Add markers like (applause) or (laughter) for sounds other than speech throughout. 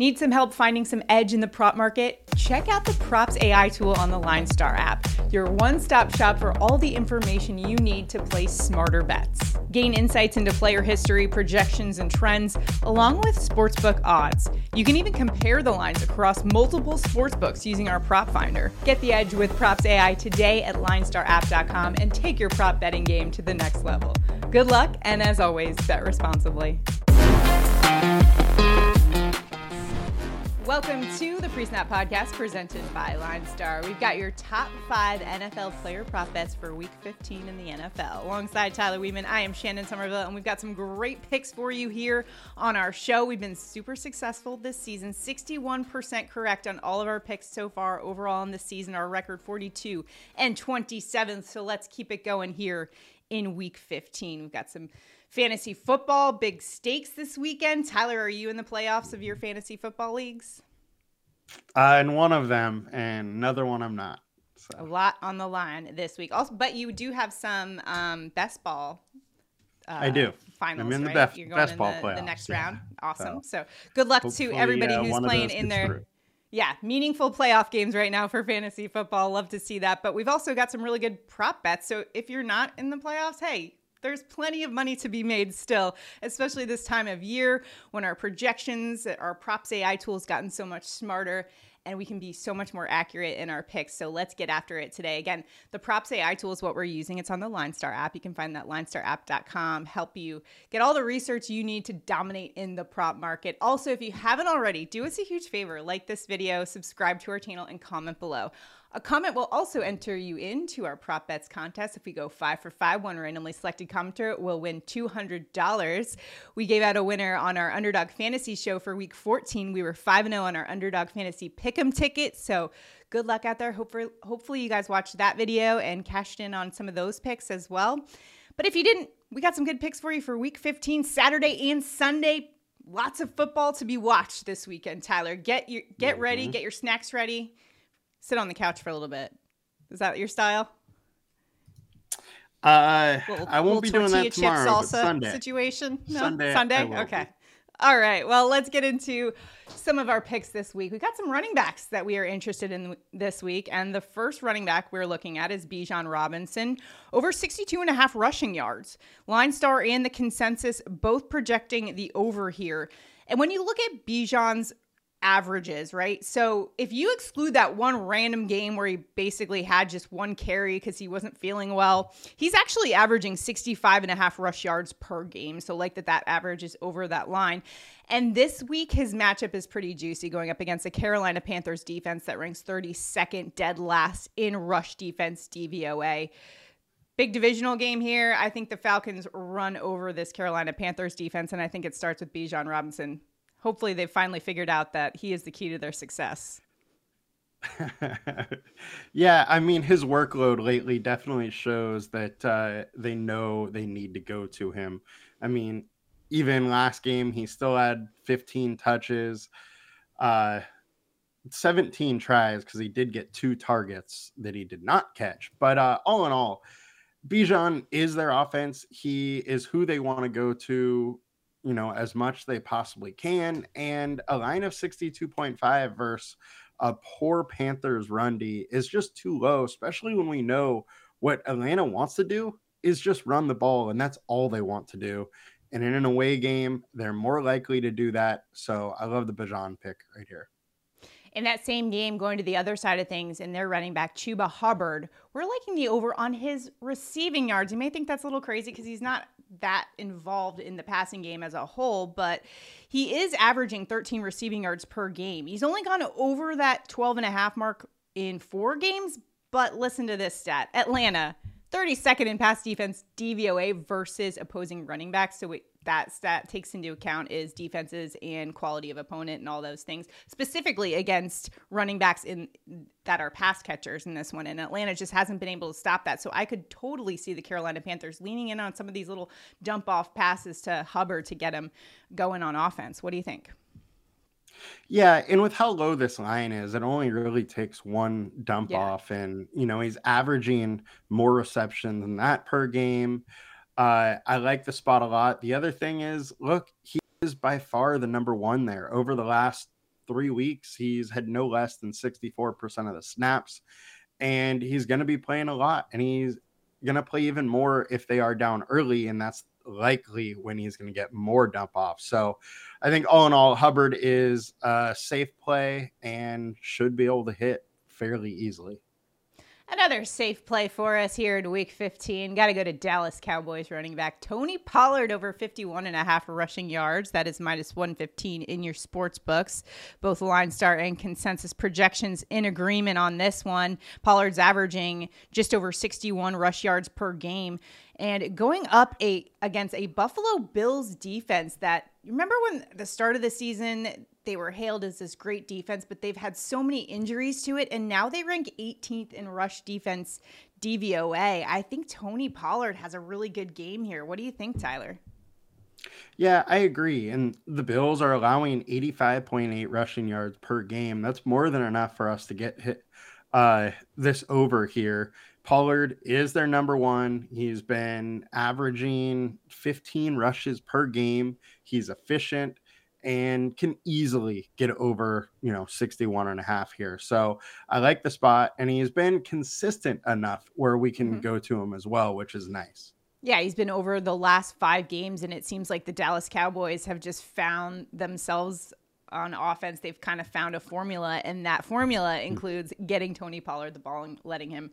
Need some help finding some edge in the prop market? Check out the Props AI tool on the LineStar app, your one stop shop for all the information you need to place smarter bets. Gain insights into player history, projections, and trends, along with sportsbook odds. You can even compare the lines across multiple sportsbooks using our prop finder. Get the edge with Props AI today at linestarapp.com and take your prop betting game to the next level. Good luck, and as always, bet responsibly. Welcome to the Pre-Snap Podcast presented by Line Star. We've got your top five NFL player prop bets for Week 15 in the NFL. Alongside Tyler Wiemann, I am Shannon Sommerville, and we've got some great picks for you here on our show. We've been super successful this season, 61% correct on all of our picks so far overall in the season. Our record 42 and 27. So let's keep it going here in Week 15. We've got some fantasy football, big stakes this weekend. Tyler, are you in the playoffs of your fantasy football leagues? Uh, in one of them, and another one I'm not. So. A lot on the line this week. Also, but you do have some um, best ball. Uh, I do. Finals. I'm in right? the best, You're going best in ball the, playoffs. the next yeah. round. Awesome. So, so good luck to everybody uh, who's playing in their. Through. Yeah, meaningful playoff games right now for fantasy football. Love to see that. But we've also got some really good prop bets. So if you're not in the playoffs, hey, there's plenty of money to be made still, especially this time of year when our projections, our props AI tools gotten so much smarter and we can be so much more accurate in our picks. So let's get after it today. Again, the props AI tool is what we're using. It's on the LineStar app. You can find that linestarapp.com, help you get all the research you need to dominate in the prop market. Also, if you haven't already, do us a huge favor, like this video, subscribe to our channel, and comment below. A comment will also enter you into our prop bets contest. If we go five for five, one randomly selected commenter will win $200. We gave out a winner on our Underdog Fantasy show for week 14. We were 5 0 on our Underdog Fantasy Pick'em ticket. So good luck out there. Hopefully, hopefully, you guys watched that video and cashed in on some of those picks as well. But if you didn't, we got some good picks for you for week 15, Saturday and Sunday. Lots of football to be watched this weekend, Tyler. Get your get mm-hmm. ready, get your snacks ready sit on the couch for a little bit. Is that your style? Uh, little, I won't be doing that tomorrow. Salsa Sunday. situation. No? Sunday. Sunday. Okay. Be. All right. Well, let's get into some of our picks this week. We got some running backs that we are interested in this week. And the first running back we're looking at is Bijan Robinson, over 62 and a half rushing yards. Line Star and the consensus both projecting the over here. And when you look at Bijan's averages, right? So if you exclude that one random game where he basically had just one carry because he wasn't feeling well, he's actually averaging 65 and a half rush yards per game. So like that that average is over that line. And this week his matchup is pretty juicy going up against the Carolina Panthers defense that ranks 32nd dead last in rush defense DVOA. Big divisional game here. I think the Falcons run over this Carolina Panthers defense, and I think it starts with Bijan Robinson hopefully they've finally figured out that he is the key to their success. (laughs) yeah, I mean his workload lately definitely shows that uh, they know they need to go to him. I mean, even last game he still had 15 touches, uh, 17 tries because he did get two targets that he did not catch. But uh, all in all, Bijan is their offense. He is who they want to go to you know, as much they possibly can. And a line of 62.5 versus a poor Panthers run is just too low, especially when we know what Atlanta wants to do is just run the ball, and that's all they want to do. And in an away game, they're more likely to do that. So I love the Bijan pick right here. In that same game, going to the other side of things, and their running back, Chuba Hubbard, we're liking the over on his receiving yards. You may think that's a little crazy because he's not that involved in the passing game as a whole, but he is averaging 13 receiving yards per game. He's only gone over that 12 and a half mark in four games, but listen to this stat Atlanta, 32nd in pass defense DVOA versus opposing running backs. So it, that stat takes into account is defenses and quality of opponent and all those things, specifically against running backs in that are pass catchers in this one. And Atlanta just hasn't been able to stop that. So I could totally see the Carolina Panthers leaning in on some of these little dump off passes to Hubbard to get him going on offense. What do you think? Yeah, and with how low this line is, it only really takes one dump yeah. off, and you know he's averaging more reception than that per game. Uh, I like the spot a lot. The other thing is, look, he is by far the number one there over the last three weeks, he's had no less than 64% of the snaps, and he's going to be playing a lot, and he's going to play even more if they are down early, and that's likely when he's going to get more dump off. So I think all in all, Hubbard is a safe play and should be able to hit fairly easily. Another safe play for us here in week 15. Got to go to Dallas Cowboys running back Tony Pollard over 51 and a half rushing yards. That is minus 115 in your sports books. Both LineStar and consensus projections in agreement on this one. Pollard's averaging just over 61 rush yards per game and going up a against a Buffalo Bills defense that remember when the start of the season they were hailed as this great defense, but they've had so many injuries to it, and now they rank 18th in rush defense DVOA. I think Tony Pollard has a really good game here. What do you think, Tyler? Yeah, I agree. And the Bills are allowing 85.8 rushing yards per game. That's more than enough for us to get hit uh, this over here. Pollard is their number one. He's been averaging 15 rushes per game. He's efficient and can easily get over, you know, 61 and a half here. So I like the spot and he's been consistent enough where we can mm-hmm. go to him as well, which is nice. Yeah, he's been over the last five games, and it seems like the Dallas Cowboys have just found themselves on offense, they've kind of found a formula, and that formula includes getting Tony Pollard the ball and letting him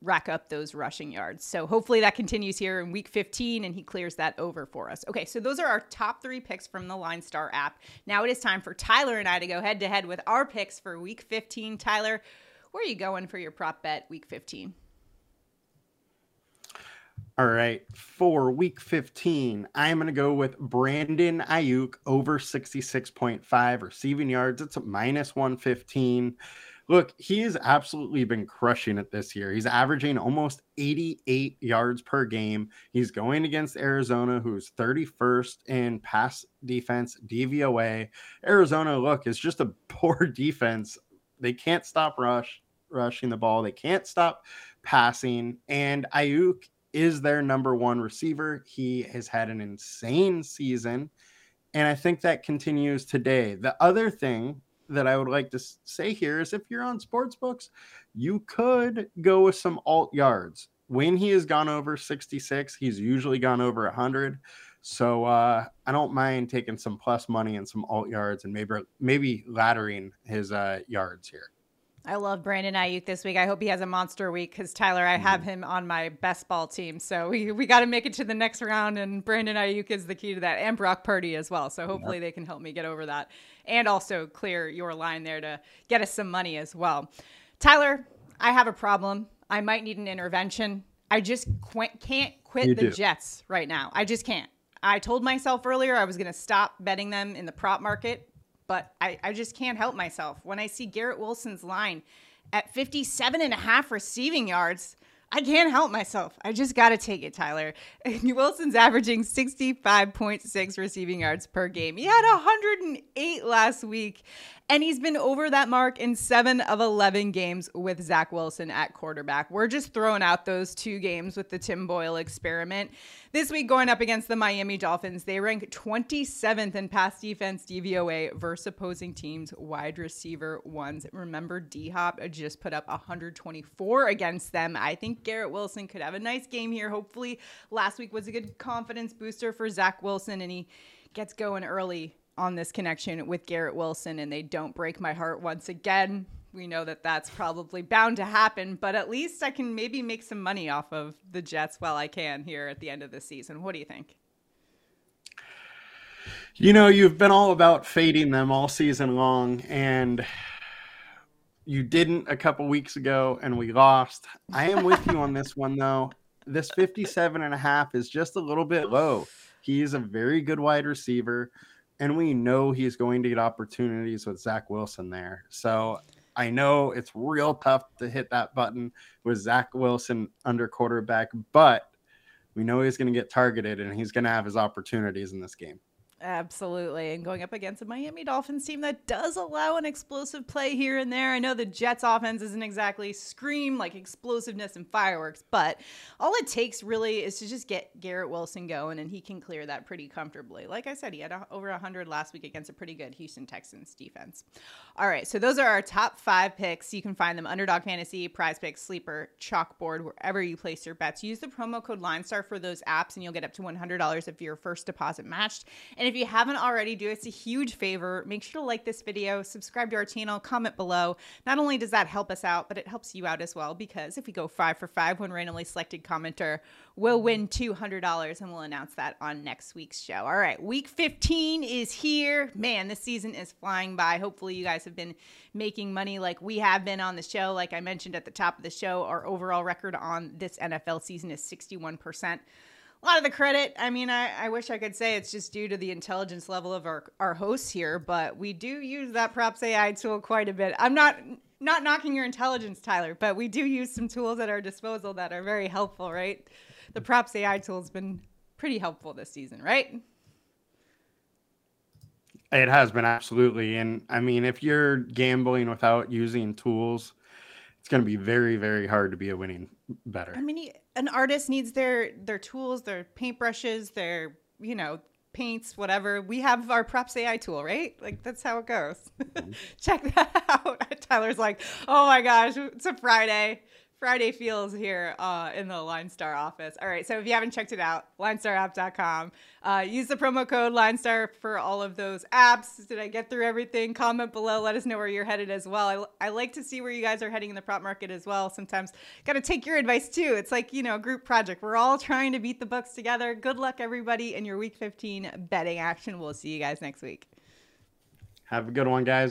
rack up those rushing yards. So hopefully that continues here in week 15 and he clears that over for us. Okay, so those are our top three picks from the Line Star app. Now it is time for Tyler and I to go head to head with our picks for week 15. Tyler, where are you going for your prop bet week 15? All right, for week 15, I'm going to go with Brandon Aiyuk over 66.5 receiving yards. It's a minus 115. Look, he has absolutely been crushing it this year. He's averaging almost 88 yards per game. He's going against Arizona, who's 31st in pass defense, DVOA. Arizona, look, is just a (laughs) poor defense. They can't stop rush rushing the ball. They can't stop passing. And Aiyuk is their number one receiver. He has had an insane season. And I think that continues today. The other thing that I would like to say here is if you're on sports books, you could go with some alt yards. When he has gone over 66, he's usually gone over 100. So uh, I don't mind taking some plus money and some alt yards and maybe maybe laddering his uh, yards here. I love Brandon Aiyuk this week. I hope he has a monster week because Tyler, I have mm-hmm. him on my best ball team. So we, we got to make it to the next round, and Brandon Aiyuk is the key to that, and Brock Purdy as well. So hopefully yep. they can help me get over that, and also clear your line there to get us some money as well. Tyler, I have a problem. I might need an intervention. I just qu- can't quit you the do. Jets right now. I just can't. I told myself earlier I was going to stop betting them in the prop market but I, I just can't help myself. When I see Garrett Wilson's line at 57 and a half receiving yards, I can't help myself. I just got to take it, Tyler. (laughs) Wilson's averaging 65.6 receiving yards per game. He had 108 last week, and he's been over that mark in seven of 11 games with Zach Wilson at quarterback. We're just throwing out those two games with the Tim Boyle experiment. This week, going up against the Miami Dolphins, they rank 27th in pass defense DVOA versus opposing teams' wide receiver ones. Remember, D Hop just put up 124 against them. I think Garrett Wilson could have a nice game here. Hopefully, last week was a good confidence booster for Zach Wilson, and he gets going early on this connection with Garrett Wilson, and they don't break my heart once again we know that that's probably bound to happen, but at least I can maybe make some money off of the Jets while I can here at the end of the season. What do you think? You know, you've been all about fading them all season long, and you didn't a couple weeks ago, and we lost. I am with you on this (laughs) one, though. This 57 and a half is just a little bit low. He is a very good wide receiver, and we know he's going to get opportunities with Zach Wilson there. So I know it's real tough to hit that button with Zach Wilson under quarterback, but we know he's going to get targeted and he's going to have his opportunities in this game. Absolutely. And going up against a Miami Dolphins team that does allow an explosive play here and there. I know the Jets offense isn't exactly scream like explosiveness and fireworks, but all it takes really is to just get Garrett Wilson going and he can clear that pretty comfortably. Like I said, he had a, over 100 last week against a pretty good Houston Texans defense. All right, so those are our top five picks. You can find them underdog fantasy, prize picks, sleeper, chalkboard, wherever you place your bets. Use the promo code LineStar for those apps and you'll get up to $100 if your first deposit matched. And if you haven't already, do us a huge favor. Make sure to like this video, subscribe to our channel, comment below. Not only does that help us out, but it helps you out as well because if we go five for five, one randomly selected commenter will mm-hmm. win $200 and we'll announce that on next week's show. All right, week 15 is here. Man, this season is flying by. Hopefully, you guys have been making money like we have been on the show. Like I mentioned at the top of the show, our overall record on this NFL season is 61% a lot of the credit, I mean, I, I wish I could say it's just due to the intelligence level of our, our hosts here, but we do use that props AI tool quite a bit. I'm not not knocking your intelligence, Tyler, but we do use some tools at our disposal that are very helpful, right? The props AI tool has been pretty helpful this season, right? It has been absolutely. And I mean, if you're gambling without using tools, it's going to be very, very hard to be a winning bettor. I mean, an artist needs their their tools, their paintbrushes, their you know paints, whatever. We have our props AI tool, right? Like that's how it goes. Mm-hmm. (laughs) Check that (laughs) out. (laughs) Tyler's like, oh my gosh, it's a Friday. Friday feels here uh, in the Line Star office. All right, so if you haven't checked it out, linestarapp.com. Uh, use the promo code LineStar for all of those apps. Did I get through everything? Comment below. Let us know where you're headed as well. I, I like to see where you guys are heading in the prop market as well. Sometimes got to take your advice too. It's like, you know, group project. We're all trying to beat the books together. Good luck, everybody, in your week 15 betting action. We'll see you guys next week. Have a good one, guys.